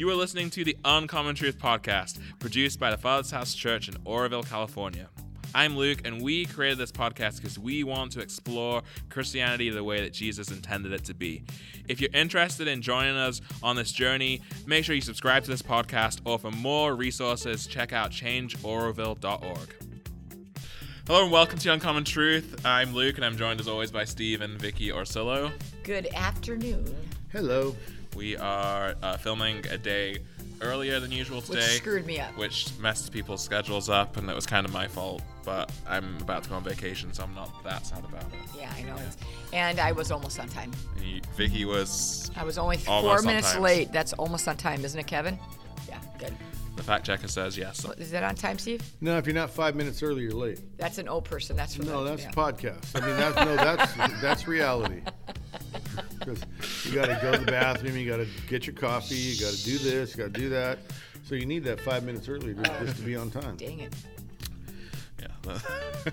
You are listening to the Uncommon Truth podcast, produced by the Father's House Church in Oroville, California. I'm Luke, and we created this podcast because we want to explore Christianity the way that Jesus intended it to be. If you're interested in joining us on this journey, make sure you subscribe to this podcast, or for more resources, check out changeoroville.org. Hello and welcome to Uncommon Truth. I'm Luke, and I'm joined as always by Steve and Vicki Orsillo. Good afternoon. Hello. We are uh, filming a day earlier than usual today, Which screwed me up. which messed people's schedules up, and it was kind of my fault. But I'm about to go on vacation, so I'm not that sad about it. Yeah, I know. It's, and I was almost on time. You- Vicki was I was only four minutes late. That's almost on time, isn't it, Kevin? Yeah, good. The fact checker says yes. Is that on time, Steve? No, if you're not five minutes early, you're late. That's an old person. That's from No, the, that's yeah. podcast. I mean, that's no, that's that's reality. Because you got to go to the bathroom, you got to get your coffee, you got to do this, you got to do that. So you need that five minutes early to, just to be on time. Dang it. Yeah.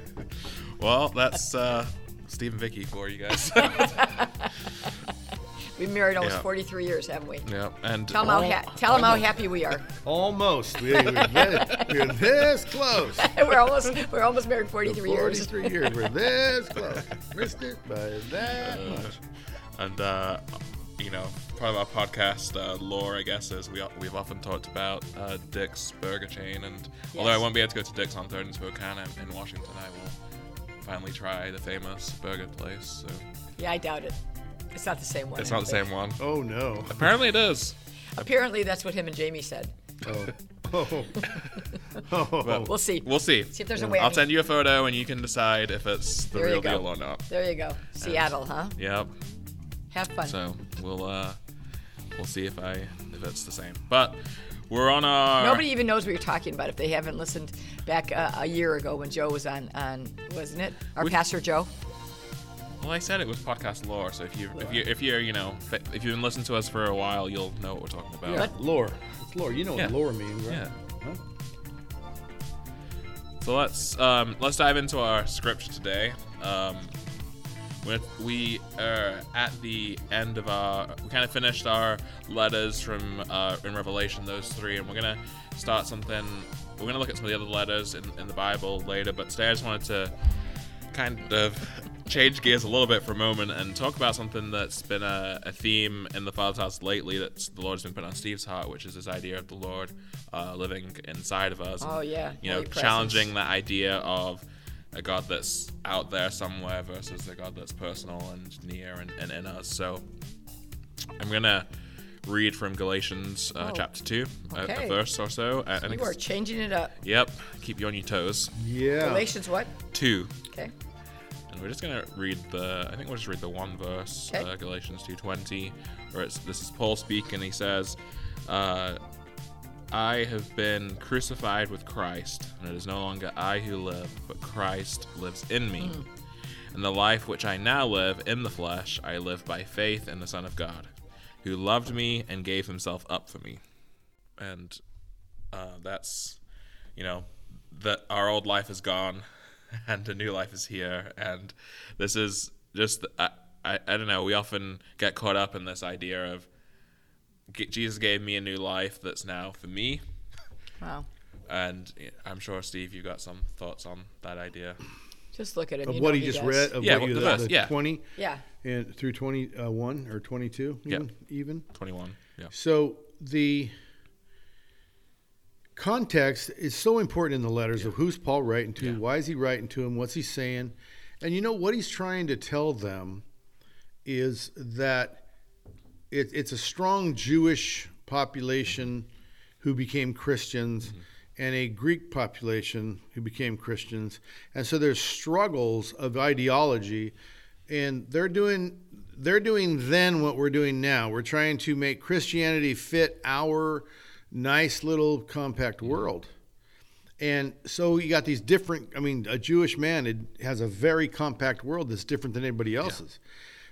well, that's uh, Steve and Vicki for you guys. We've married almost Yeah. 43 years, haven't we? yeah, and Tell them how, Al- ha- tell 'em how happy we are. Almost. We, we're, this, we're this close. we're almost we're almost married 43 years. 43 years. We're this close. Missed it by that much. and uh, you know, part of our podcast uh, lore, I guess, is we we've often talked about uh, Dick's Burger Chain, and although I won't be able to go to Dick's on Third and Spokane in, in Washington, I will finally try the famous burger place. So Yeah, I doubt it. It's not the same one. it's not the same one. Oh, no. Apparently, it is. Apparently, that's what him and Jamie said. Oh. Oh. Oh. We'll see. We'll see. See if there's a way. I'll send you a photo, and you can decide if it's the There real deal or not. There you go. Seattle, huh? Yep. Have fun. So we'll uh, we'll see if I if it's the same. But we're on our Nobody even knows what you're talking about if they haven't listened back uh, a year ago when Joe was on, on wasn't it? Our Which- pastor Joe. Well, I said it was podcast lore, so if you if you if you're you know if you've been listening to us for a while, you'll know what we're talking about. Yeah, lore. It's lore. You know what Yeah. lore means, right? Yeah. Huh? So let's um, let's dive into our script today. Um, we're, we are at the end of our we kind of finished our letters from uh, in Revelation, those three, and we're gonna start something. We're gonna look at some of the other letters in, in the Bible later, but today I just wanted to kind of change gears a little bit for a moment and talk about something that's been a, a theme in the Father's house lately that the Lord's been putting on Steve's heart, which is this idea of the Lord uh, living inside of us. Oh, and, yeah, You know, challenging that idea of a God that's out there somewhere versus a God that's personal and near and, and in us. So I'm going to read from Galatians uh, Oh, chapter 2, a- a, verse or so. I, I think You are changing it up. Yep, keep you on your toes. Yeah. Galatians what? 2. Okay. We're just gonna read the. I think we'll just read the one verse, Okay. uh, Galatians two twenty, where it's this is Paul speaking. He says, uh, "I have been crucified with Christ, and it is no longer I who live, but Christ lives in me. And the life which I now live in the flesh, I live by faith in the Son of God, who loved me and gave Himself up for me." And uh, that's, you know, that our old life is gone and a new life is here. And this is just, I, I, I don't know, we often get caught up in this idea of Jesus gave me a new life that's now for me. Wow. And I'm sure, Steve, you've got some thoughts on that idea. Just look at it. Of you what know he just does. read, of Yeah, what you, the the, verse, yeah. 20 Yeah. and through 21 uh, or 22 Yeah. even, even. 21. Yeah. So the context is so important in the letters of who's Paul writing to, Yeah. why is he writing to him, what's he saying, and you know what he's trying to tell them is that it, it's a strong Jewish population who became Christians. Mm-hmm. And a Greek population who became Christians, and so there's struggles of ideology, and they're doing they're doing then what we're doing now. We're trying to make Christianity fit our nice little compact world. And so you got these different, I mean, a Jewish man it has a very compact world that's different than anybody else's.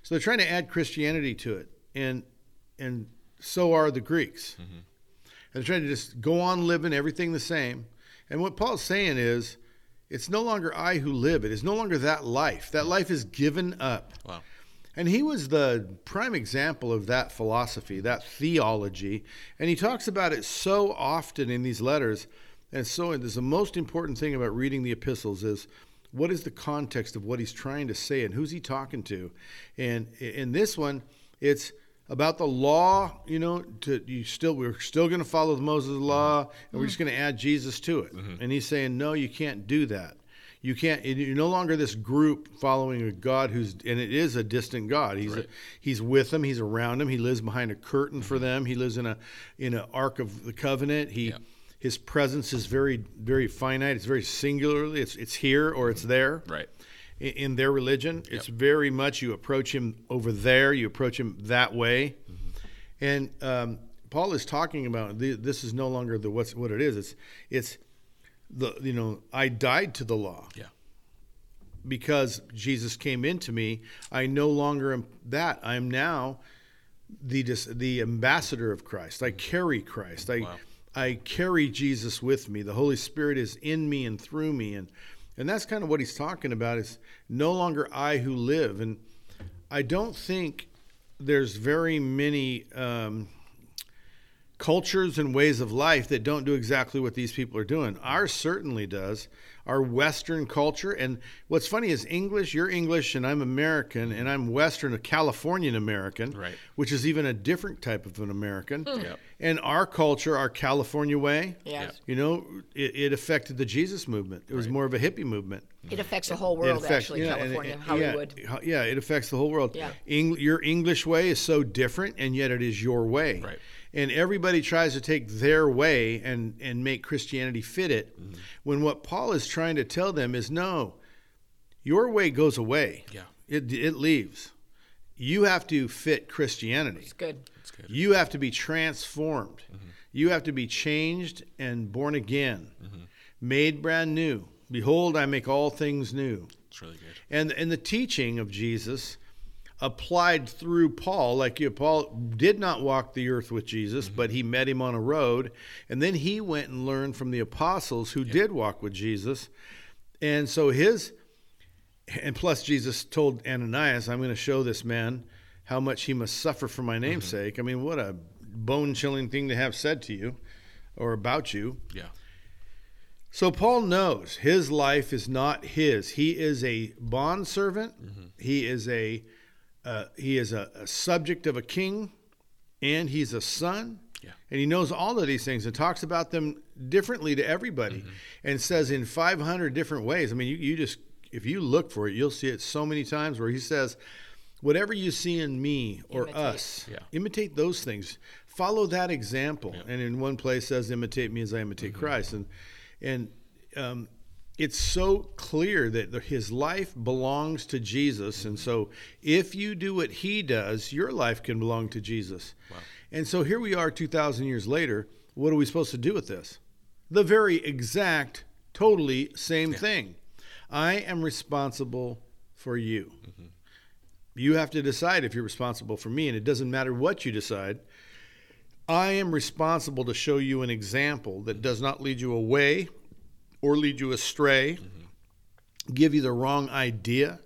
So they're trying to add Christianity to it. And and so are the Greeks. Mm-hmm. And they're trying to just go on living everything the same. And what Paul's saying is it's no longer I who live, it is no longer that life. That life is given up. Wow. And he was the prime example of that philosophy, that theology. And he talks about it so often in these letters. And so there's the most important thing about reading the epistles is what is the context of what he's trying to say and who's he talking to? And in this one, it's about the law, you know, to you still we're still going to follow the Moses law and we're just going to add Jesus to it. Mm-hmm. And he's saying, "No, you can't do that." You can't. You're no longer this group following a God who's, and it is a distant God. He's Right. a, he's with them. He's around them. He lives behind a curtain for them. He lives in a in an ark of the covenant. He Yeah. his presence is very very finite. It's very singularly. It's it's here or it's there. Right. In, in their religion, it's very much you approach him over there. You approach him that way, and um, Paul is talking about the, this is no longer the what's what it is. It's it's the you know I died to the law Yeah. because Jesus came into me, I no longer am that. I am now the dis- the ambassador of Christ. I carry Christ. I Wow. I carry Jesus with me. The Holy Spirit is in me and through me, and and that's kind of what he's talking about. Is no longer I who live, and I don't think there's very many. Um, cultures and ways of life that don't do exactly what these people are doing. Ours certainly does. Our Western culture. And what's funny is English, you're English and I'm American, and I'm Western, a Californian American, Right. which is even a different type of an American. Hmm. Yep. And our culture, our California way, Yes. you know, it, it affected the Jesus movement. It was Right. more of a hippie movement. It affects the whole world, affects- actually, yeah, California, and- Hollywood. Yeah, yeah, it affects the whole world. Yeah. Eng- your English way is so different, and yet it is your way. Right. And everybody tries to take their way and, and make Christianity fit it, Mm-hmm. when what Paul is trying to tell them is no, your way goes away. Yeah. It, it leaves. You have to fit Christianity. It's good. That's good. You have to be transformed. Mm-hmm. You have to be changed and born again, Mm-hmm. made brand new. Behold, I make all things new. It's really good. And and the teaching of Jesus applied through Paul, like you, Paul did not walk the earth with Jesus, but he met him on a road, and then he went and learned from the apostles who did walk with Jesus, and so his and plus Jesus told Ananias, "I'm going to show this man how much he must suffer for my mm-hmm. name's sake." I mean, what a bone chilling thing to have said to you or about you. Yeah. So Paul knows his life is not his. He is a bondservant. Mm-hmm. He is a uh, he is a, a subject of a king, and he's a son. Yeah. And he knows all of these things and talks about them differently to everybody, and says in 500 different ways. I mean, you, you just if you look for it, you'll see it so many times where he says, "Whatever you see in me or Imitate. us, Yeah. imitate those things. Follow that example." And in one place says, "Imitate me as I imitate Christ." And and um, it's so clear that his life belongs to Jesus, and so if you do what he does, your life can belong to Jesus. Wow. And so here we are, two thousand years later. What are we supposed to do with this? The very exact, totally same thing. I am responsible for you. Mm-hmm. You have to decide if you're responsible for me, and it doesn't matter what you decide. I am responsible to show you an example that does not lead you away or lead you astray, give you the wrong idea,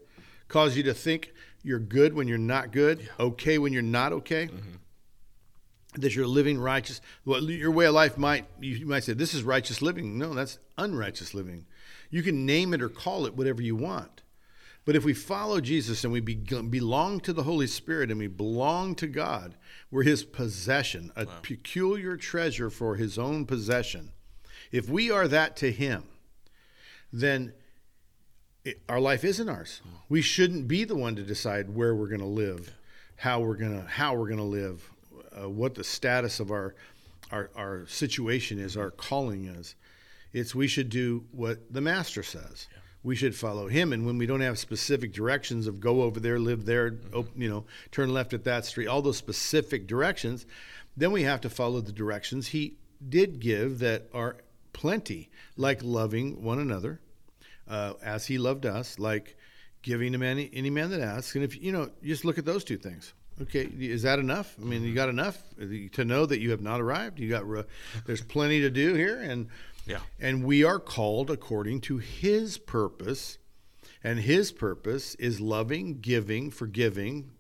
cause you to think you're good when you're not good, okay when you're not okay. Mm-hmm. That you're living righteous. Well, your way of life might you might say this is righteous living. No, that's unrighteous living. You can name it or call it whatever you want. But if we follow Jesus and we be, belong to the Holy Spirit and we belong to God, we're His possession, a peculiar treasure for His own possession. If we are that to Him, then it, our life isn't ours. We shouldn't be the one to decide where we're going to live, how we're going to how we're going to live, uh, what the status of our, our our situation is, our calling is. It's we should do what the master says. We should follow him, and when we don't have specific directions of go over there, live there, op- you know, turn left at that street, all those specific directions, then we have to follow the directions he did give that are plenty, like loving one another, uh, as he loved us, like giving to any, any man that asks. And if you know, just look at those two things. Okay, is that enough? I mean, you got enough to know that you have not arrived. You got re- there's plenty to do here, and Yeah. and we are called according to His purpose, and His purpose is loving, giving, forgiving,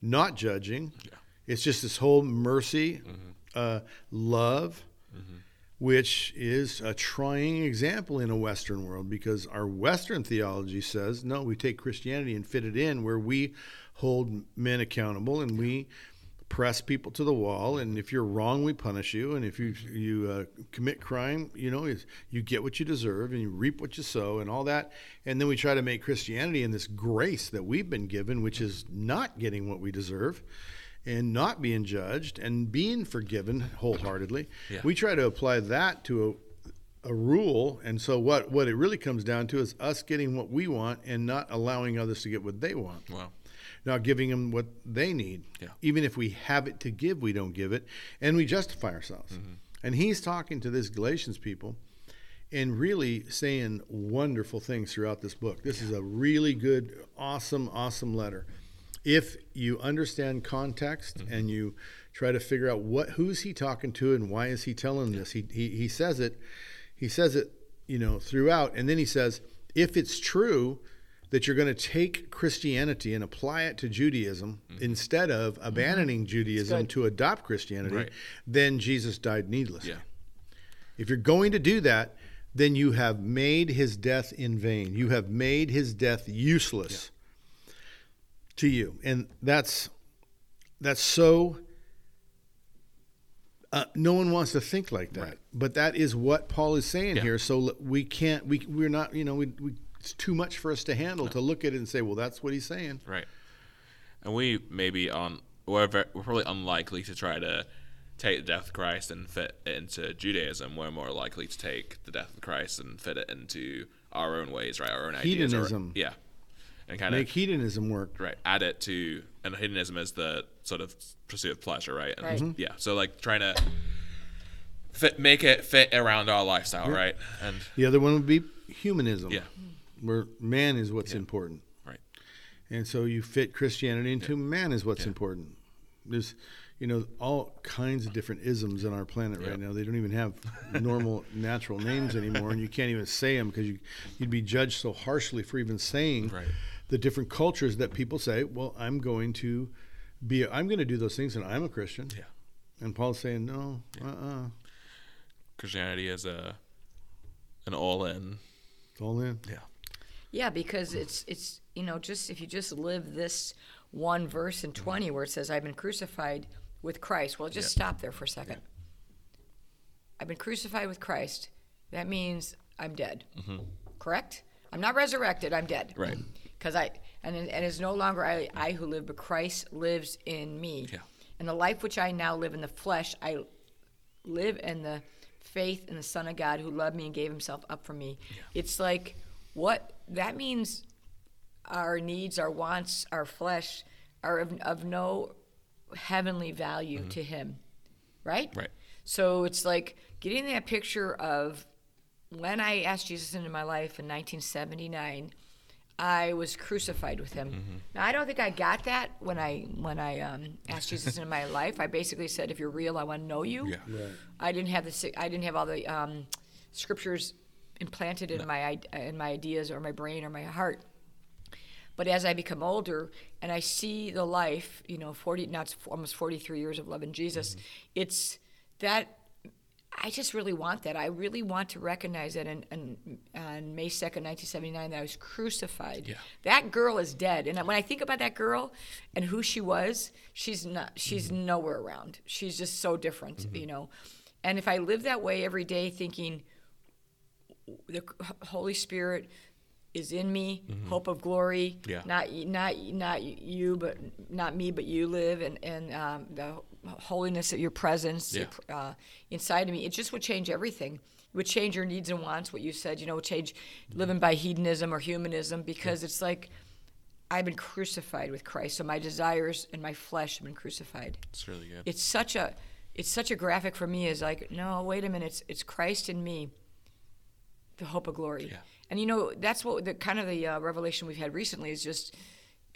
not judging. Yeah. It's just this whole mercy, Mm-hmm. uh, love, which is a trying example in a Western world because our Western theology says no, we take Christianity and fit it in where we hold men accountable and we press people to the wall. And if you're wrong we punish you. And if you you uh, commit crime you know you get what you deserve and you reap what you sow and all that. And then we try to make christianity and this grace that we've been given which is not getting what we deserve and not being judged and being forgiven wholeheartedly Yeah. we try to apply that to a, a rule and so what what it really comes down to is us getting what we want and not allowing others to get what they want Wow. not giving them what they need. Yeah. Even if we have it to give, we don't give it, and we justify ourselves. Mm-hmm. And he's talking to this Galatians people and really saying wonderful things throughout this book. This is a really good, awesome, awesome letter. If you understand context mm-hmm. and you try to figure out what who's he talking to and why is he telling this, he, he he says it, he says it, you know, throughout, and then he says, if it's true that you're going to take Christianity and apply it to Judaism mm-hmm. instead of mm-hmm. abandoning Judaism to adopt Christianity, Right. then Jesus died needlessly. Yeah. If you're going to do that, then you have made his death in vain. You have made his death useless to you. And that's that's so uh, no one wants to think like that, Right. but that is what Paul is saying Yeah. here. So we can't, we we're not, you know, we, we it's too much for us to handle to look at it and say, well, that's what he's saying. Right. And we maybe on we're ve- we're probably unlikely to try to take the death of Christ and fit it into Judaism. We're more likely to take the death of Christ and fit it into our own ways, right? Our own ideas. Hedonism. yeah. And kind Make of hedonism work. right add it to and hedonism is the sort of pursuit of pleasure, right? And Right. Mm-hmm. Yeah. So like trying to fit make it fit around our lifestyle, right? And The other one would be humanism. Yeah. Where man is what's important. right. And so you fit Christianity into man is what's important. There's, you know, all kinds of different isms on our planet Yeah. right now. They don't even have normal natural names anymore, and you can't even say them because you, you'd be judged so harshly for even saying Right. The different cultures that people say, well, I'm going to be, I'm going to do those things, and I'm a Christian. Yeah. And Paul's saying, no, uh-uh, Christianity is a an all in. it's all in. Yeah. Yeah, because it's it's you know just if you just live this one verse in mm-hmm. twenty where it says I've been crucified with Christ. Well, just stop there for a second. I've been crucified with Christ. That means I'm dead. Mm-hmm. Correct? I'm not resurrected. I'm dead. Right. Because I and and it's no longer I, I who live, but Christ lives in me. Yeah. And the life which I now live in the flesh, I live in the faith in the Son of God who loved me and gave himself up for me. Yeah. It's like what that means our needs, our wants, our flesh are of, of no heavenly value mm-hmm. to him. Right? Right. So it's like getting that picture of when I asked Jesus into my life in 1979, I was crucified with him. Now I don't think I got that when I when I um, asked Jesus into my life. I basically said, "If you're real, I want to know you." Yeah. Right. I didn't have the I didn't have all the um, scriptures implanted in my in my ideas or my brain or my heart. But as I become older and I see the life, you know, 40, now it's almost 43 years of loving Jesus, it's that I just really want that. I really want to recognize that in, in, on May 2nd, 1979, that I was crucified. Yeah. That girl is dead. And when I think about that girl and who she was, she's not, she's Mm-hmm. nowhere around. She's just so different, you know. And if I live that way every day thinking, the Holy Spirit is in me, hope of glory. Mm-hmm. Yeah. Not not not you, but not me, but you live, and and um, the holiness of your presence Yeah. uh, inside of me. It just would change everything. It would change your needs and wants. What you said, you know, change living by hedonism or humanism because it's like I've been crucified with Christ, so my desires and my flesh have been crucified It's really good. it's such a it's such a graphic for me is like no wait a minute it's, it's christ in me the hope of glory Yeah. And you know that's what the kind of the uh, revelation we've had recently is just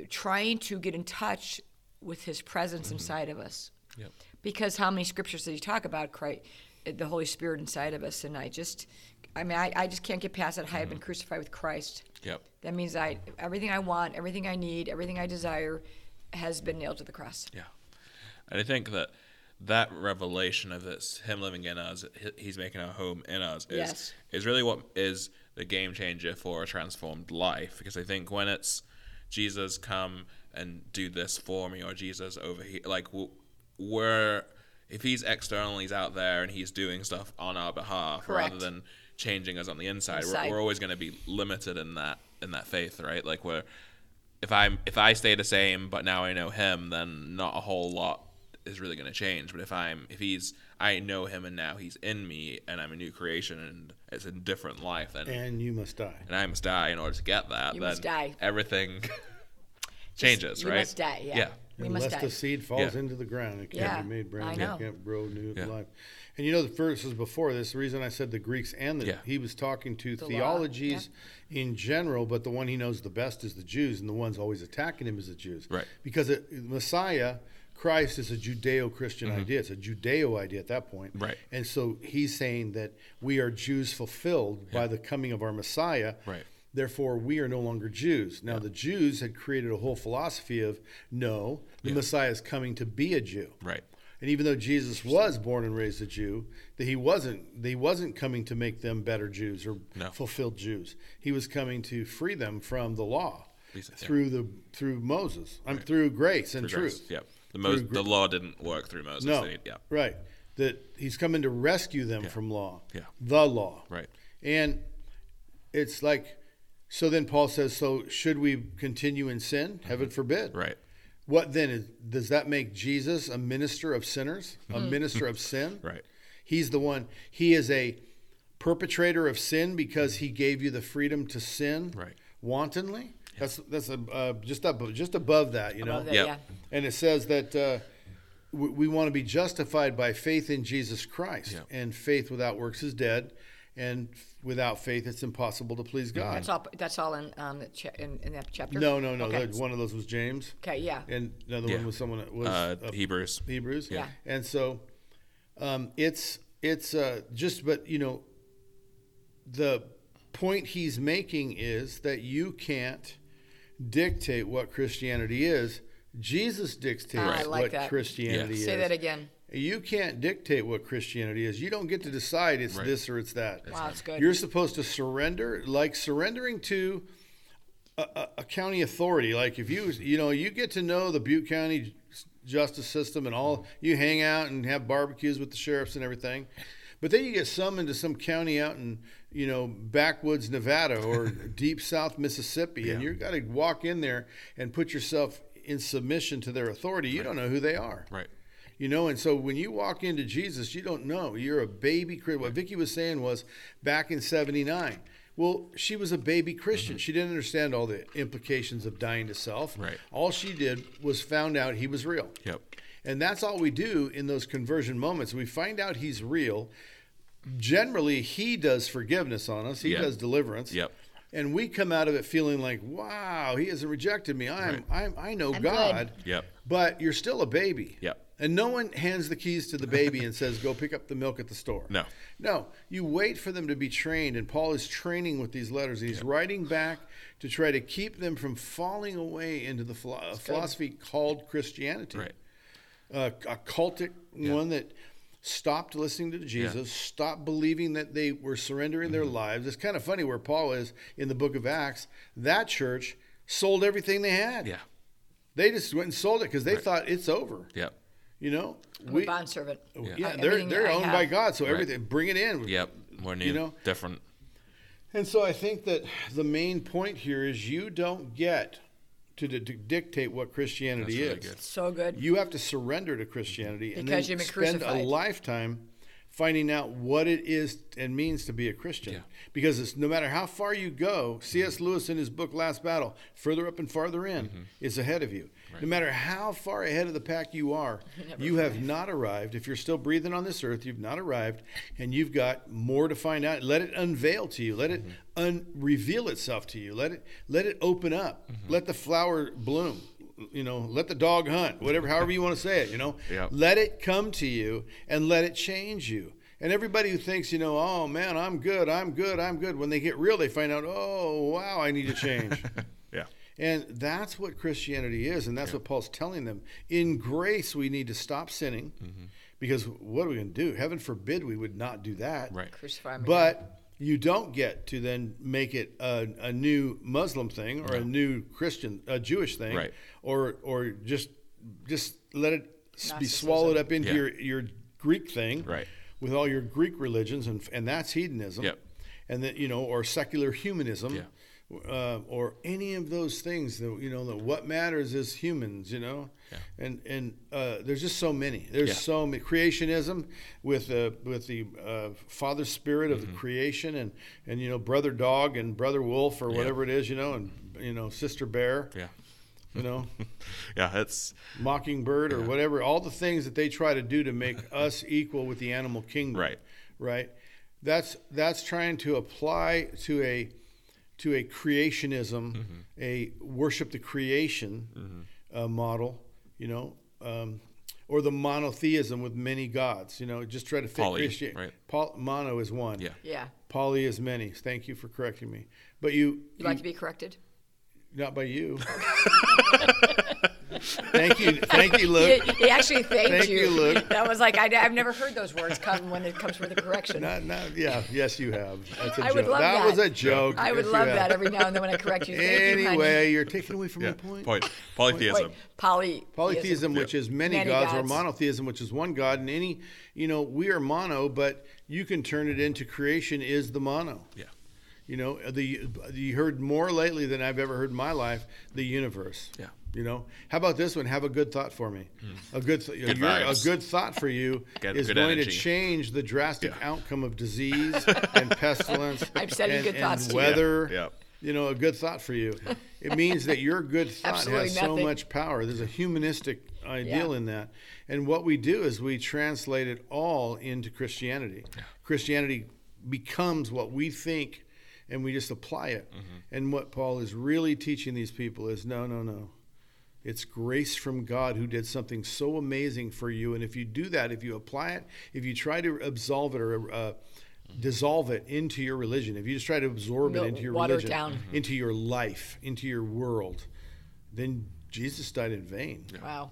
trying to get in touch with his presence inside of us Yep. because how many scriptures did he talk about Christ, the Holy Spirit inside of us? And I just, I mean, I, I just can't get past that. I have been crucified with Christ. Yep. That means I everything I want, everything I need, everything I desire has been nailed to the cross. Yeah, and I think that that revelation of this, him living in us, he's making a home in us, is Yes. is really what is the game changer for a transformed life. Because I think when it's Jesus come and do this for me, or Jesus over here, like we're if he's external, he's out there and he's doing stuff on our behalf rather than changing us on the inside. Inside. We're, we're always going to be limited in that in that faith, right? Like we're if I'm if I stay the same, but now I know him, then not a whole lot is really going to change. But if I'm if he's I know him and now he's in me and I'm a new creation and it's a different life, then and, And you must die. And I must die in order to get that. You then must die. everything changes, you right? must die, yeah. yeah. We Unless must die. the seed falls Yeah. into the ground, it can't Yeah, be made brand I new. know. It can't grow new Yeah. life. And you know the verses before this, the reason I said the Greeks and the Yeah. he was talking to The law, theologies in general, but the one he knows the best is the Jews, and the ones always attacking him is the Jews. Right. Because it, Messiah, Christ is a Judeo-Christian idea. It's a Judeo idea at that point. Mm-hmm. Right. And so he's saying that we are Jews fulfilled by the coming of our Messiah. Right. Therefore, we are no longer Jews. Now, the Jews had created a whole philosophy of no, the Messiah is coming to be a Jew. Right. And even though Jesus was born and raised a Jew, that he wasn't that he wasn't coming to make them better Jews or No. fulfilled Jews. He was coming to free them from the law Least- yeah. through the through Moses. I'm through grace and Through grace. truth. Yep. The Mos- the law didn't work through Moses. No, need- yeah. right. That he's coming to rescue them from law. Yeah. The law. Right. And it's like, so then Paul says, so should we continue in sin? Heaven forbid. Mm-hmm. Right. What then is, does that make Jesus a minister of sinners, a minister of sin? Right. He's the one. He is a perpetrator of sin because he gave you the freedom to sin Right. wantonly. That's that's a, uh, just up just above that, you know. That, Yep. yeah. And it says that uh, we, we want to be justified by faith in Jesus Christ, Yeah. and faith without works is dead, and without faith it's impossible to please God. That's all. That's all in um the cha- in, in that chapter. No, no, no. Okay. one of those was James, Okay, yeah. and another Yeah. one was someone that was Uh, uh, Hebrews. Hebrews. Yeah. And so um, it's it's uh, just but you know the point he's making is that you can't dictate what Christianity is. Jesus dictates Ah, I like what that. Christianity Yeah. is. Say that again. You can't dictate what Christianity is. You don't get to decide it's Right. this or it's that. Wow, that's good. You're supposed to surrender, like surrendering to a, a, a county authority. Like if you, you know, you get to know the Butte County justice system and all, you hang out and have barbecues with the sheriffs and everything. But then you get summoned to some county out in, you know, backwoods Nevada or deep South Mississippi, and you've got to walk in there and put yourself in submission to their authority. You don't know who they are. Right. You know, and so when you walk into Jesus, you don't know. You're a baby Christian. What Vicki was saying was back in 79. Well, she was a baby Christian. She didn't understand all the implications of dying to self. Mm-hmm. Right. All she did was found out he was real. Yep. And that's all we do in those conversion moments. We find out he's real. Generally, he does forgiveness on us, he Yeah. does deliverance. Yep. And we come out of it feeling like, wow, he hasn't rejected me. I'm, I'm I know I'm God. Yep. But you're still a baby. Yep. And no one hands the keys to the baby and says, go pick up the milk at the store. No. No. You wait for them to be trained. And Paul is training with these letters. He's writing back to try to keep them from falling away into the philo- philosophy called Christianity. Right. Uh, a cultic one that stopped listening to Jesus, stopped believing that they were surrendering Mm-hmm. their lives. It's kind of funny where Paul is in the book of Acts. That church sold everything they had. Yeah. They just went and sold it because they thought it's over. Yep. You know, I'm a bondservant. yeah, I- they're they're I owned have. by God, so Right. everything bring it in. Yep. More new. You know? Different. And so I think that the main point here is you don't get to, di- to dictate what Christianity That's really is. good. So good. You have to surrender to Christianity and then you've been spend a lifetime finding out what it is and means to be a Christian. Yeah. Because it's, no matter how far you go, C.S. Lewis in his book Last Battle, further up and farther in Mm-hmm. is ahead of you. No matter how far ahead of the pack you are, you have not arrived. If you're still breathing on this earth, you've not arrived, and you've got more to find out. Let it unveil to you. Let it Mm-hmm. un- reveal itself to you. Let it let it open up. Mm-hmm. Let the flower bloom. You know, let the dog hunt. Whatever, however you want to say it. You know, Yeah. let it come to you and let it change you. And everybody who thinks, you know, oh man, I'm good, I'm good, I'm good, when they get real, they find out, oh wow, I need to change. Yeah. And that's what Christianity is, and that's what Paul's telling them. In grace, we need to stop sinning, Mm-hmm. because what are we going to do? Heaven forbid we would not do that. Right. Crucify me. But you don't get to then make it a, a new Muslim thing or a new Christian, a Jewish thing, Right. Or or just just let it s- be swallowed up into Yeah. your your Greek thing, Right. With all your Greek religions, and and that's hedonism, Yep. and that you know, or secular humanism. Yeah. Uh, or any of those things that you know that what matters is humans you know Yeah. and and uh, there's just so many there's Yeah. so many creationism with the with the uh, father spirit of Mm-hmm. the creation and and you know brother dog and brother wolf or whatever it is you know and you know sister bear Yeah. You know Yeah. It's mockingbird or whatever all the things that they try to do to make us equal with the animal kingdom Right. right that's that's trying to apply to a to a creationism Mm-hmm. a worship the creation uh, model you know um, or the monotheism with many gods you know just try to fit Poly, Christian- right. Poly- mono is one yeah. yeah. poly is many thank you for correcting me but you, You like to be corrected? Not by you thank you thank you Luke He, he actually thanked Thank you, Luke. That was like I, have never heard those words come when it comes with a correction. Not, not, yeah, yes, you have. That's a I joke. would love that. That was a joke. I would Yes, love that every now and then when I correct you. Thank. Anyway, you're taking away from Yeah. my point. Point. Polytheism. Wait, poly Polytheism, which is many, Many gods, or monotheism, which is one God, and any, you know, we are mono, but you can turn it into creation is the mono. Yeah. You know, the you heard more lately than I've ever heard in my life. The universe. Yeah. You know, how about this one? Have a good thought for me. Hmm. A good, th- Good your- a good thought for you Good- is good going to change the drastic Yeah. outcome of disease and pestilence. I'm sending and, good and thoughts to you. weather. Yeah. You know, a good thought for you. It means that your good thought Absolutely has so much power. There's a humanistic ideal Yeah. in that. And what we do is we translate it all into Christianity. Christianity becomes what we think and we just apply it. Mm-hmm. And what Paul is really teaching these people is no, no, no. It's grace from God who did something so amazing for you. And if you do that, if you apply it, if you try to absolve it or uh, mm-hmm. dissolve it into your religion, if you just try to absorb No, it into your water it religion, down. Mm-hmm. into your life, into your world, then Jesus died in vain. Wow,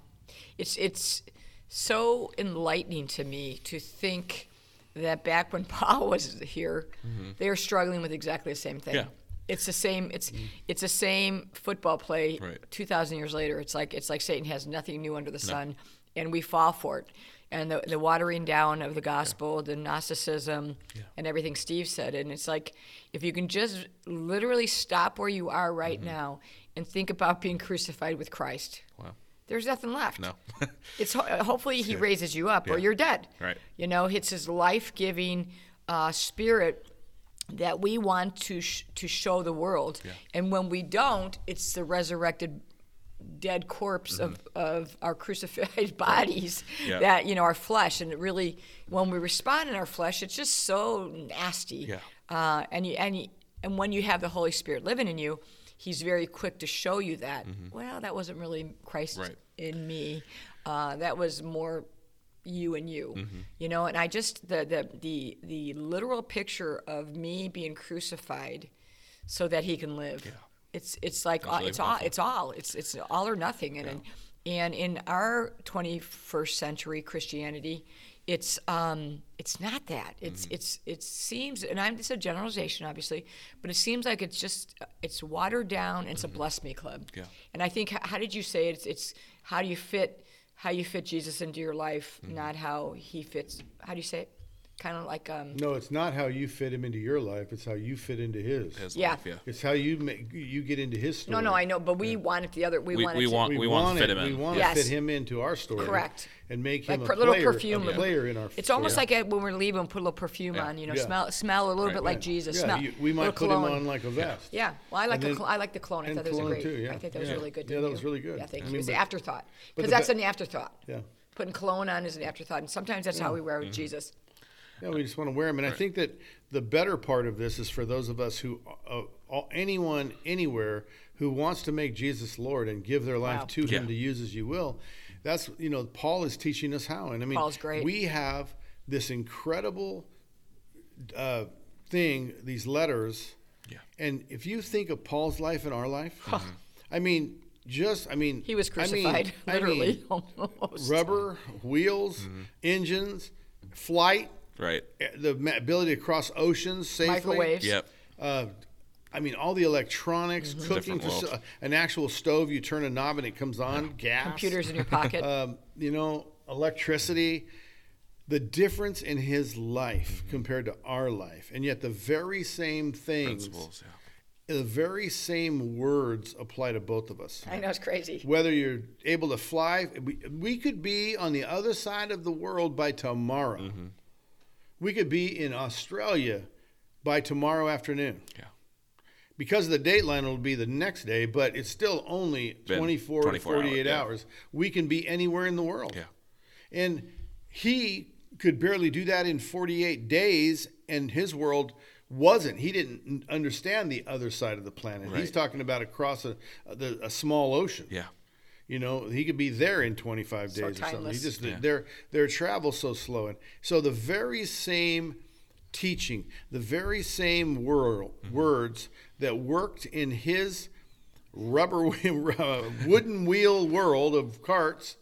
it's it's so enlightening to me to think that back when Paul was here, mm-hmm. they were struggling with exactly the same thing. Yeah. It's the same. It's mm-hmm. it's the same football play. Right. Two thousand years later, it's like it's like Satan has nothing new under the sun, and we fall for it. And the, the watering down of the gospel, the Gnosticism, and everything Steve said, and it's like if you can just literally stop where you are right mm-hmm. now and think about being crucified with Christ, Wow. There's nothing left. No. It's hopefully he raises you up or you're dead. Right. You know, it's his life-giving uh, spirit that we want to sh- to show the world. yeah. And when we don't, it's the resurrected dead corpse of, of our crucified bodies Mm-hmm. Yeah. that you know our flesh and it really when we respond in our flesh it's just so nasty Yeah. uh, and you, and you, and when you have the Holy Spirit living in you he's very quick to show you that. Well that wasn't really Christ Right. in me. Uh, that was more you and you Mm-hmm. you know? And i just the, the the the literal picture of me being crucified so that he can live. It's it's like all, really it's all it's all it's it's all or nothing. And and, and in our 21st century christianity it's um it's not that it's Mm-hmm. it's it seems and i'm it's a generalization obviously but it seems like it's just it's watered down and it's a bless me club Mm-hmm. Yeah. and i think how did you say it? it's it's how do you fit how you fit jesus into your life Mm-hmm. not how he fits how do you say it kind of like um No, it's not how you fit him into your life. It's how you fit into his. His Yeah. life, yeah. It's how you make you get into his story. no no i know but we want it the other we, We- want it we to, want- We, We want, want to fit it, him We want Yes. to fit him into our story. Correct. And make like him per- a little player, perfume a player in our. It's almost story. like uh, when we're leaving, put a little perfume Yeah. on. You know, Yeah. smell smell a little Right. bit like Jesus. Yeah, smell. you- we might little put him on like a vest. Yeah, well, I like And the then- cl- I like the cologne. I thought that was a great. too. I think that was really good. Yeah, that was really good. Yeah, thank I you. mean, It's the afterthought because that's an afterthought. Yeah. Putting cologne on is an afterthought, and sometimes that's how we wear with Mm-hmm. Jesus. Yeah, we just want to wear them, and I think that the better part of this is for those of us who, uh, uh, anyone, anywhere who wants to make Jesus Lord and give their life Wow. to Him to use as you will. That's you know, Paul is teaching us how, and I mean, Paul's great. we have this incredible uh, thing, these letters, Yeah. and if you think of Paul's life and our life, I mean, just I mean, He was I mean- crucified, I literally. mean, almost. rubber wheels, Mm-hmm. engines, flight, Right. eh, the ability to cross oceans safely. Microwaves. Yep. Uh, I mean, all the electronics, Mm-hmm. cooking, Different world. faci- an actual stove. You turn a knob and it comes on. Gas. Computers in your pocket. um, you know, electricity, the difference in his life Mm-hmm. compared to our life, and yet the very same things, Principles. Yeah. the very same words apply to both of us. I know it's crazy. Whether you're able to fly, we, we could be on the other side of the world by tomorrow. Mm-hmm. We could be in Australia by tomorrow afternoon. Yeah. Because of the dateline will be the next day, but it's still only Been 24, 24 hours, 48 yeah. hours. We can be anywhere in the world. Yeah. And he could barely do that in 48 days, and his world wasn't. He didn't understand the other side of the planet. He's talking about across a, a, a small ocean. Yeah. You know, he could be there in 25 So days or something. He just Yeah. their their travel's so slow, and so the very same teaching, the very same wor- Mm-hmm. words that worked in his rubber uh, wooden wheel world of carts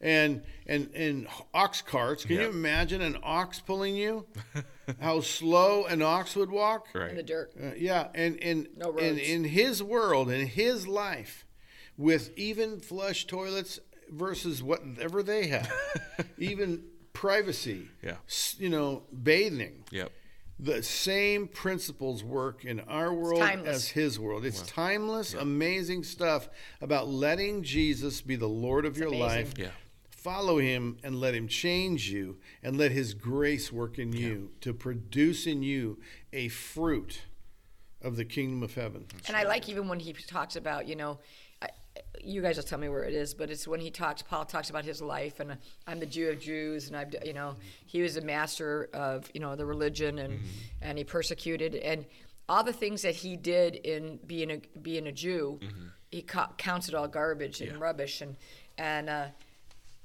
and and and ox carts. Can you imagine an ox pulling you? How slow an ox would walk? In the dirt. Uh, yeah, and and No in, in his world, in his life, with even flush toilets versus whatever they have, even privacy, Yeah. you know, bathing. Yep. The same principles work in our world as his world. It's timeless, amazing stuff about letting Jesus be the Lord of your amazing. life. Yeah. Follow him and let him change you and let his grace work in you to produce in you a fruit of the kingdom of heaven. And I like even when he talks about, you know, I, you guys will tell me where it is, but it's when he talks. Paul talks about his life, and I'm the Jew of Jews, and I've, you know, he was a master of, you know, the religion, and mm-hmm. and he persecuted, and all the things that he did in being a being a Jew, mm-hmm. he co- counts it all garbage and rubbish, and and uh,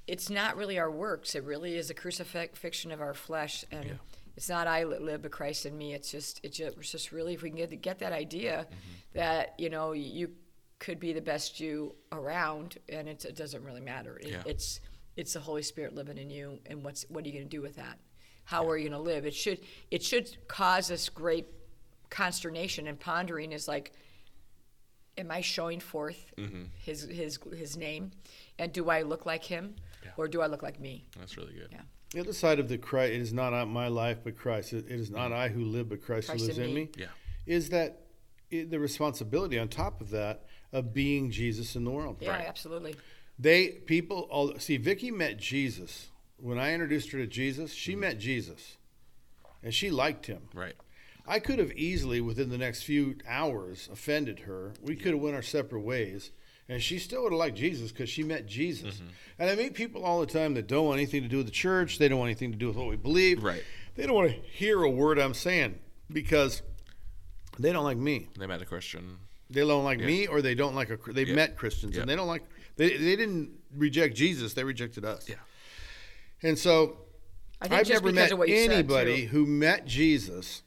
it's not really our works. It really is a crucifixion of our flesh, and it's not I that live, but Christ in me. It's just it's just, it's just really if we can get get that idea mm-hmm. that you know you could be the best you around, and it's, it doesn't really matter. It, Yeah. It's it's the Holy Spirit living in you, and what's what are you going to do with that? How are you going to live? It should it should cause us great consternation and pondering. Is like am I showing forth mm-hmm. his his his name, and do I look like him, or do I look like me? That's really good. Yeah. The other side of the Christ, it is not my life, but Christ. It it is not mm-hmm. I who live, but Christ, Christ who lives in in me. me. Yeah. Is that it, the responsibility on top of that of being Jesus in the world? Yeah, Right. absolutely. They people all see. Vicki met Jesus when I introduced her to Jesus. She Mm-hmm. met Jesus, and she liked him. Right. I could have easily, within the next few hours, offended her. We could have went our separate ways, and she still would have liked Jesus because she met Jesus. Mm-hmm. And I meet people all the time that don't want anything to do with the church. They don't want anything to do with what we believe. Right. They don't want to hear a word I'm saying because they don't like me. They met a Christian. They don't like me, or they don't like a. They've Yeah. met Christians, Yeah. and they don't like. They, they didn't reject Jesus. They rejected us. Yeah. And so I think I've never met of what you said, anybody who met Jesus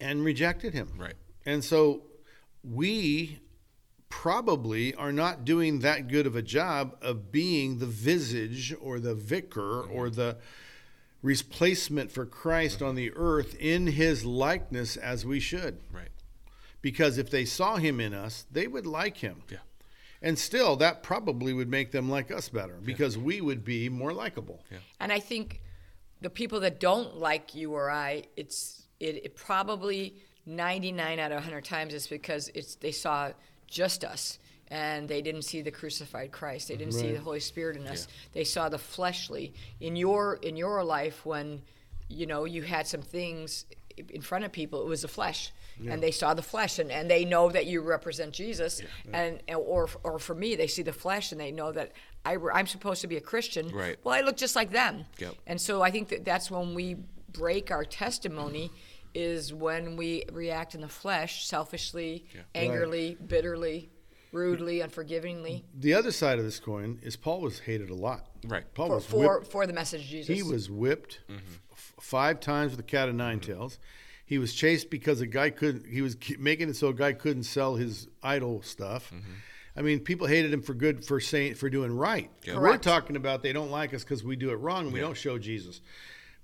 and rejected him. Right. And so we probably are not doing that good of a job of being the visage or the vicar mm-hmm. or the replacement for Christ mm-hmm. on the earth in his likeness as we should. Right. Because if they saw him in us, they would like him. Yeah. And still, that probably would make them like us better because we would be more likable. Yeah. And I think the people that don't like you or I, it's it, it probably 99 out of 100 times is because it's they saw just us and they didn't see the crucified Christ. They didn't see the Holy Spirit in us. They saw the fleshly in your in your life when you know you had some things in front of people. It was the flesh. And they saw the flesh, and, and they know that you represent Jesus, and or or for me, they see the flesh, and they know that I, I'm supposed to be a Christian. Right. Well, I look just like them. Yep. And so I think that that's when we break our testimony is when we react in the flesh, selfishly, angrily, bitterly, rudely, unforgivingly The other side of this coin is Paul was hated a lot. Right. Paul for was for, whipped for the message of Jesus. He was whipped mm-hmm. f- five times with a cat of 9 tails. He was chased because a guy couldn't. He was making it so a guy couldn't sell his idol stuff. Mm-hmm. I mean, people hated him for good for saying for doing right. Yeah. We're talking about they don't like us because we do it wrong and we don't show Jesus.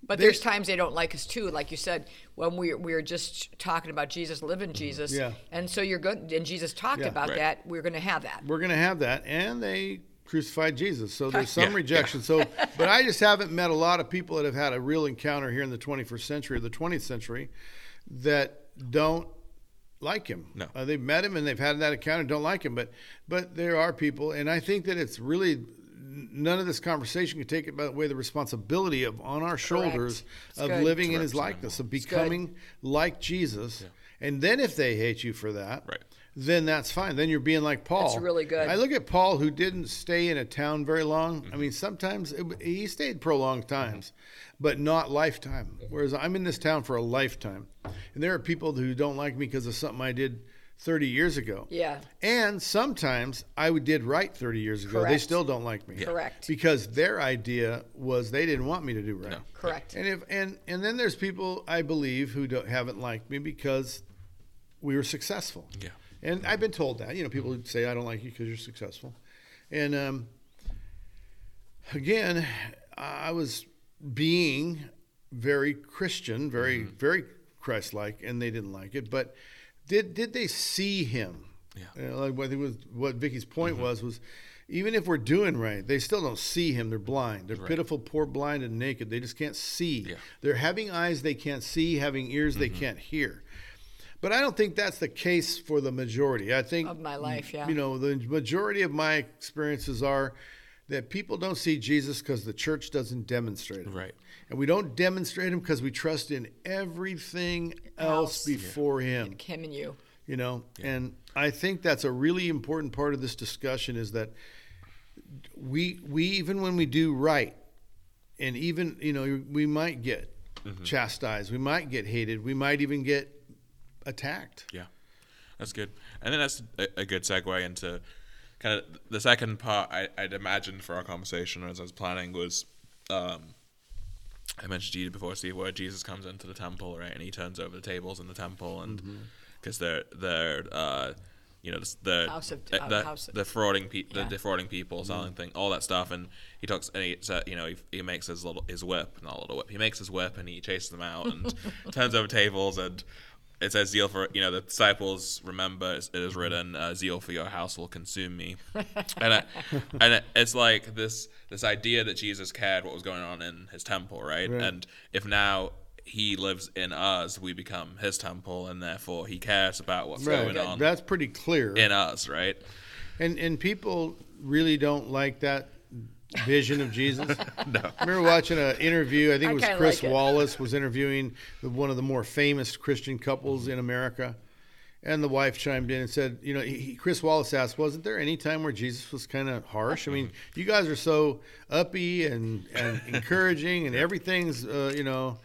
But there's times they don't like us too, like you said, when we we were just talking about Jesus, living mm-hmm. Jesus, Yeah. and so you're good. And Jesus talked Yeah. about Right. that. We're going to have that. We're going to have that, and they crucified Jesus. So there's some Yeah, rejection. So, but I just haven't met a lot of people that have had a real encounter here in the 21st century or the 20th century that don't like him. No. uh, they've met him and they've had that encounter, and don't like him. But but there are people, and I think that it's really none of this conversation can take it by away the responsibility of on our shoulders of good. living in his likeness, of becoming like Jesus. And then if they hate you for that, Right. Then that's fine. Then you're being like Paul. That's really good. I look at Paul, who didn't stay in a town very long. Mm-hmm. I mean, sometimes it, he stayed prolonged times, but not lifetime. Whereas I'm in this town for a lifetime, and there are people who don't like me because of something I did 30 years ago. Yeah. And sometimes I did right 30 years ago. Correct. They still don't like me. Correct. Because their idea was they didn't want me to do right. No. Correct. And if and and then there's people I believe who don't, haven't liked me because we were successful. Yeah. And I've been told that. You know, people would say I don't like you because you're successful. And um, again, I was being very Christian, very mm-hmm. very Christ-like, and they didn't like it. But did did they see him? Yeah. You know, like what was what Vicki's point mm-hmm. was was even if we're doing right, they still don't see him. They're blind. They're pitiful, poor, blind, and naked. They just can't see. Yeah. They're having eyes they can't see, having ears they mm-hmm. can't hear. But I don't think that's the case for the majority. I think Of my life, yeah. You know, the majority of my experiences are that people don't see Jesus because the church doesn't demonstrate him. Right. And we don't demonstrate him because we trust in everything else Else. before him Him and you. you know and i think that's a really important part of this discussion is that we we even when we do right and even you know we might get mm-hmm. chastised we might get hated we might even get attacked Yeah, that's good. I think that's a, a good segue into kind of the second part I, I'd imagined for our conversation as I was planning was um, I mentioned to you before, Steve, where Jesus comes into the temple, right, and he turns over the tables in the temple, and Mm-hmm. because they're they're uh, you know the House of- the, uh, the, house of- the frauding pe- the defrauding people, Mm-hmm. selling thing, all that stuff, and he talks and he so, you know he, he makes his little his whip, not a little whip, he makes his whip and he chases them out and turns over tables and it says zeal for you know the disciples remember it is written uh, zeal for your house will consume me. And I, and it, it's like this this idea that jesus cared what was going on in his temple right, Right. and if now he lives in us we become his temple and therefore he cares about what's going on that's pretty clear. in us right? And and people really don't like that vision of jesus no I remember watching an interview. I think it was Chris like it. Wallace was interviewing the, one of the more famous Christian couples in America, and the wife chimed in and said, "You know, he, he- Chris Wallace asked, wasn't there any time where Jesus was kind of harsh? I mean, you guys are so uppy and and encouraging, and everything's, uh, you know,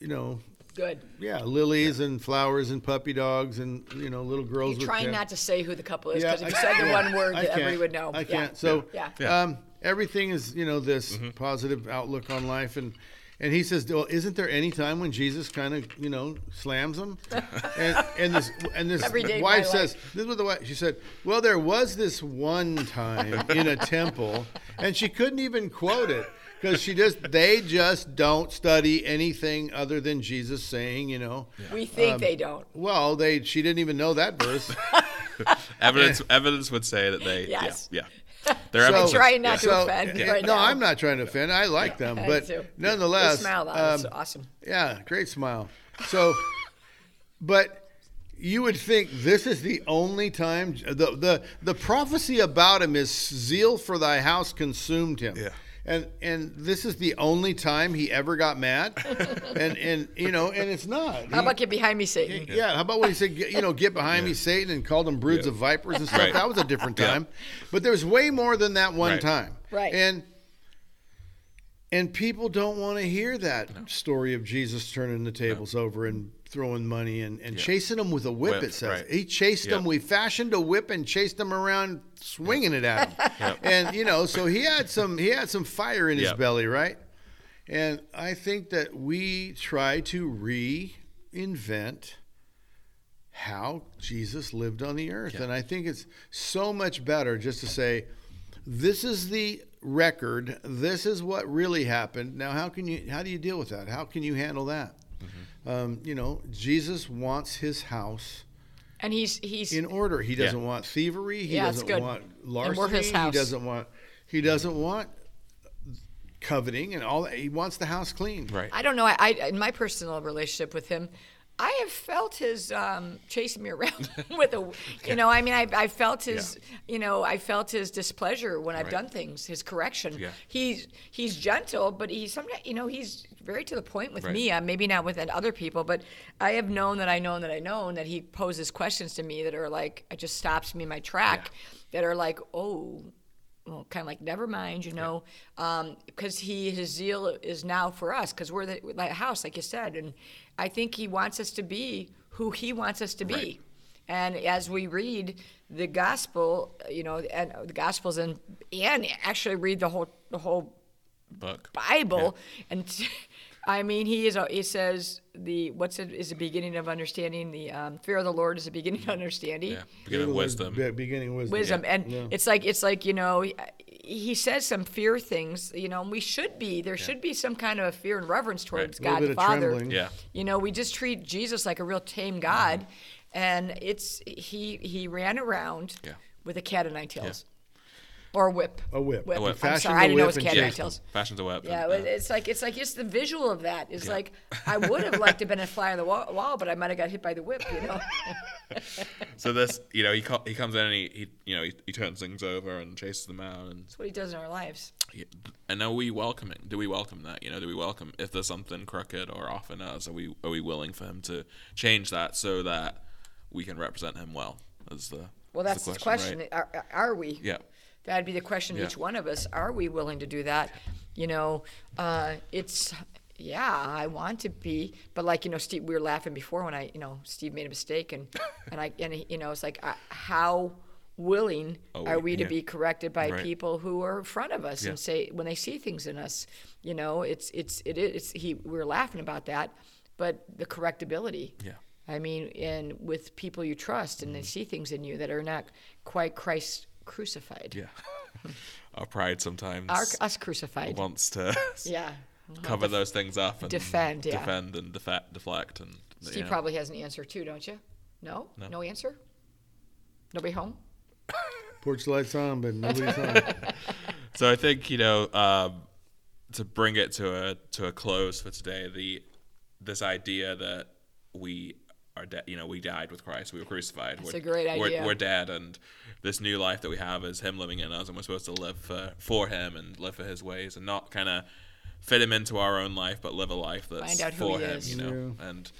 you know." Good. Yeah, lilies and flowers and puppy dogs and you know little girls. You're trying cat- not to say who the couple is Yeah, because if you said the yeah, one word, that everybody would know. I can't. So, Yeah. Yeah. Um, everything is, you know, this positive outlook on life, and and he says, well, isn't there any time when Jesus kind of, you know, slams them? and and this and this Every day wife says, life. this was the wife. She said, well, there was this one time in a temple, and she couldn't even quote it. Because she just, they just don't study anything other than Jesus saying, you know, We think Um, they don't. well, they, she didn't even know that verse. evidence evidence would say that they Yes. yeah yeah they're So- trying not to So, offend yeah, right no, now. I'm not trying to offend. I like them, but do. nonetheless, They smile though. That's um, awesome. yeah, great smile. So, but you would think this is the only time the the the prophecy about him is zeal for thy house consumed him. Yeah. And and this is the only time he ever got mad, and and you know, and it's not. How He- about get behind me, Satan? yeah, how about when he said, get- you know, get behind me, Satan, and called them broods Yeah. of vipers and stuff? Right. That was a different Yeah. time. But there's way more than that one Right. time. Right. And and people don't want to hear that story of Jesus turning the tables over and throwing money and, and chasing them with a whip, Whip, it says. right. He chased them. We fashioned a whip and chased them around swinging it at him. And, you know, so he had some he had some fire in his Yep. belly, right? And I think that we try to reinvent how Jesus lived on the earth. Yeah. And I think it's so much better just to say, this is the record. This is what really happened. Now, how can you? How do you deal with that? How can you handle that? Mm-hmm. Um, you know, Jesus wants his house And he's he's in order. He doesn't want thievery. He Yeah, doesn't good. want larceny. his house. He doesn't want. He doesn't want coveting and all that. He wants the house clean. Right. I don't know. I, I in my personal relationship with him, I have felt his um, chasing me around with a, you know. I mean, I, I felt his, you know, I felt his displeasure when I've Right. done things. His correction. Yeah. He's he's gentle, but he's sometimes, you know, he's very to the point with Right. me. Uh, maybe not with other people, but I have known that I know that I know that he poses questions to me that are like, it just stops me in my track. That are like, oh, well, kind of like never mind, you know, um, because he his zeal is now for us because we're the, house, like you said, and I think he wants us to be who he wants us to be. Right. And as we read the gospel, you know, and the gospels and and actually read the whole the whole Book. Bible, and I mean, he is. A, he says the what's it is the beginning of understanding. The um, fear of the Lord is the beginning of understanding Yeah. Beginning of wisdom. Be- Beginning wisdom. wisdom and Yeah. it's like it's like you know he, he says some fear things you know and we should be there should be some kind of fear and reverence towards A little god bit the of father trembling. Yeah. you know we just treat jesus like a real tame god Mm-hmm. and it's he he ran around Yeah. with a cat o' nine tails or a whip A whip. whip. A whip. i'm Fashion sorry i didn't know it was and cat o' nine chase them. tails Fashion's a whip. yeah, Uh, it's like it's like just the visual of that is Yeah. like I would have liked to have been a fly on the wall, wall but I might have got hit by the whip, you know. so this, you know, he co- he comes in and he, he you know he, he turns things over and chases them out and That's what he does in our lives. and are we welcoming? Do we welcome that? You know, do we welcome if there's something crooked or off in us? Are we are we willing for him to change that so that we can represent him well? As the Well, is that's the question. right? Are, are we? Yeah. That'd be the question to Yeah. each one of us. Are we willing to do that? You know, uh, it's yeah, I want to be, but like you know, Steve, we were laughing before when I, you know, Steve made a mistake, and and I, and you know, it's like uh, how willing Oh, are we to be corrected by Right. people who are in front of us Yeah. and say when they see things in us, you know, it's it's it is he We are laughing about that, but the correctability. Yeah. I mean, and with people you trust, and they see things in you that are not quite Christ crucified. Yeah. Our pride sometimes Our, us crucified. wants to yeah. cover those things up and defend, yeah. defend and defa- deflect and Steve you know. probably has an answer too, don't you? No? No. answer? Nobody home? Porch lights on, but nobody's home. So I think you know um, to bring it to a to a close for today, the this idea that we are dead, you know, we died with Christ, we were crucified. That's we're, a great we're- idea. We're, dead, and this new life that we have is Him living in us, and we're supposed to live for for Him and live for His ways, and not kind of fit Him into our own life, but live a life that's Find out who for He Him, is. you know, and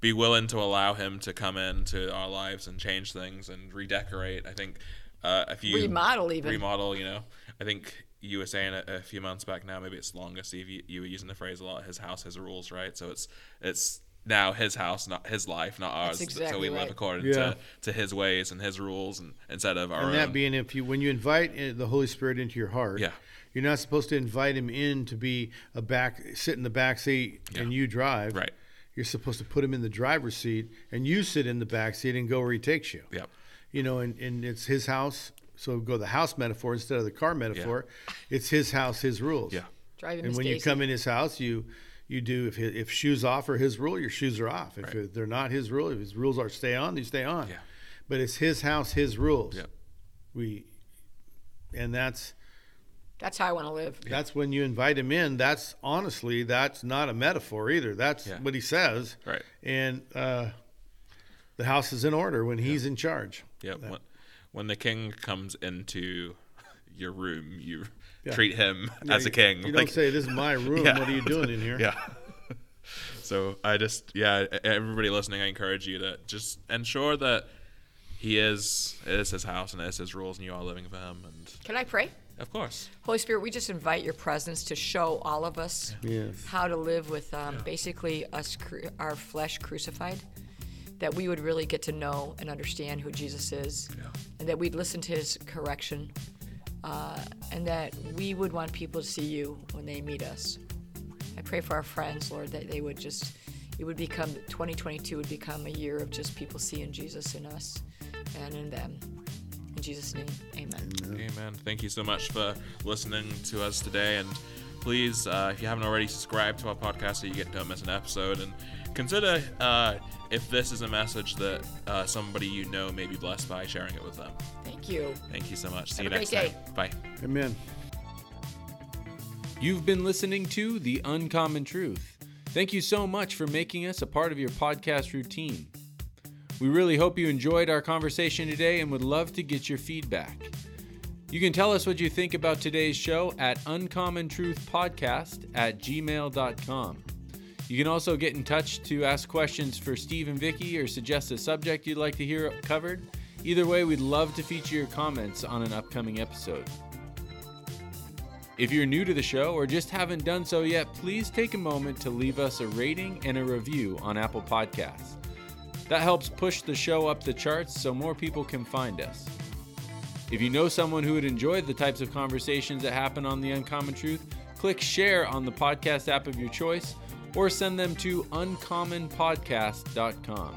be willing to allow Him to come into our lives and change things and redecorate. I think uh, if you Remodel even. remodel, you know, I think you were saying a, a few months back now, maybe it's longer, Steve. You, you were using the phrase a lot. His house, his rules, right? So it's it's now his house, not his life, not ours. so exactly we live right. according Yeah. to, to his ways and his rules, and instead of our and own. that being if you when you invite uh, the Holy Spirit into your heart, Yeah. you're not supposed to invite him in to be a back sit in the back seat and you drive. Right. You're supposed to put him in the driver's seat and you sit in the back seat and go where he takes you. Yep. You know, and, and it's his house. So go the house metaphor instead of the car metaphor. It's his house, his rules. Yeah. Driving And Miss when you come in his house, you you do if hi- if shoes off are his rule, your shoes are off. If Right. they're not his rule, if his rules are stay on, you stay on. Yeah. But it's his house, his rules. Yep. We, and that's That's how I want to live. that's when you invite him in. That's honestly, that's not a metaphor either. That's Yeah. what he says. Right. And uh, the house is in order when he's in charge. Yep. When, when the king comes into your room, you Yeah. treat him Yeah, as a king. You like- don't say, "This is my room. Yeah. What are you doing in here?" Yeah. so I just yeah, everybody listening, I encourage you to just ensure that he is it is his house and it is his rules, and you are living for him. And Can I pray? of course, Holy Spirit, we just invite your presence to show all of us Yes. how to live with um, basically us, cru- our flesh crucified. That we would really get to know and understand who Jesus is, Yeah. and that we'd listen to his correction, uh, and that we would want people to see you when they meet us. I pray for our friends, Lord, that they would just it would become 2022 would become a year of just people seeing Jesus in us and in them. In Jesus' name, amen. Amen. Thank you so much for listening to us today. And please, uh, if you haven't already, subscribe to our podcast so you get don't miss an episode. And consider uh, if this is a message that uh, somebody you know may be blessed by, sharing it with them. Thank you. Thank you so much. See Have you a next great time. Bye. Amen. You've been listening to The Uncommon Truth. Thank you so much for making us a part of your podcast routine. We really hope you enjoyed our conversation today and would love to get your feedback. You can tell us what you think about today's show at uncommontruthpodcast at gmail.com. You can also get in touch to ask questions for Steve and Vicki or suggest a subject you'd like to hear covered. Either way, we'd love to feature your comments on an upcoming episode. If you're new to the show or just haven't done so yet, please take a moment to leave us a rating and a review on Apple Podcasts. That helps push the show up the charts so more people can find us. If you know someone who would enjoy the types of conversations that happen on The Uncommon Truth, click share on the podcast app of your choice or send them to uncommonpodcast.com.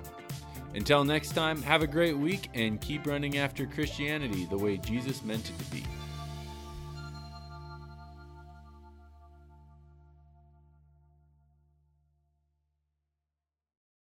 Until next time, have a great week and keep running after Christianity the way Jesus meant it to be.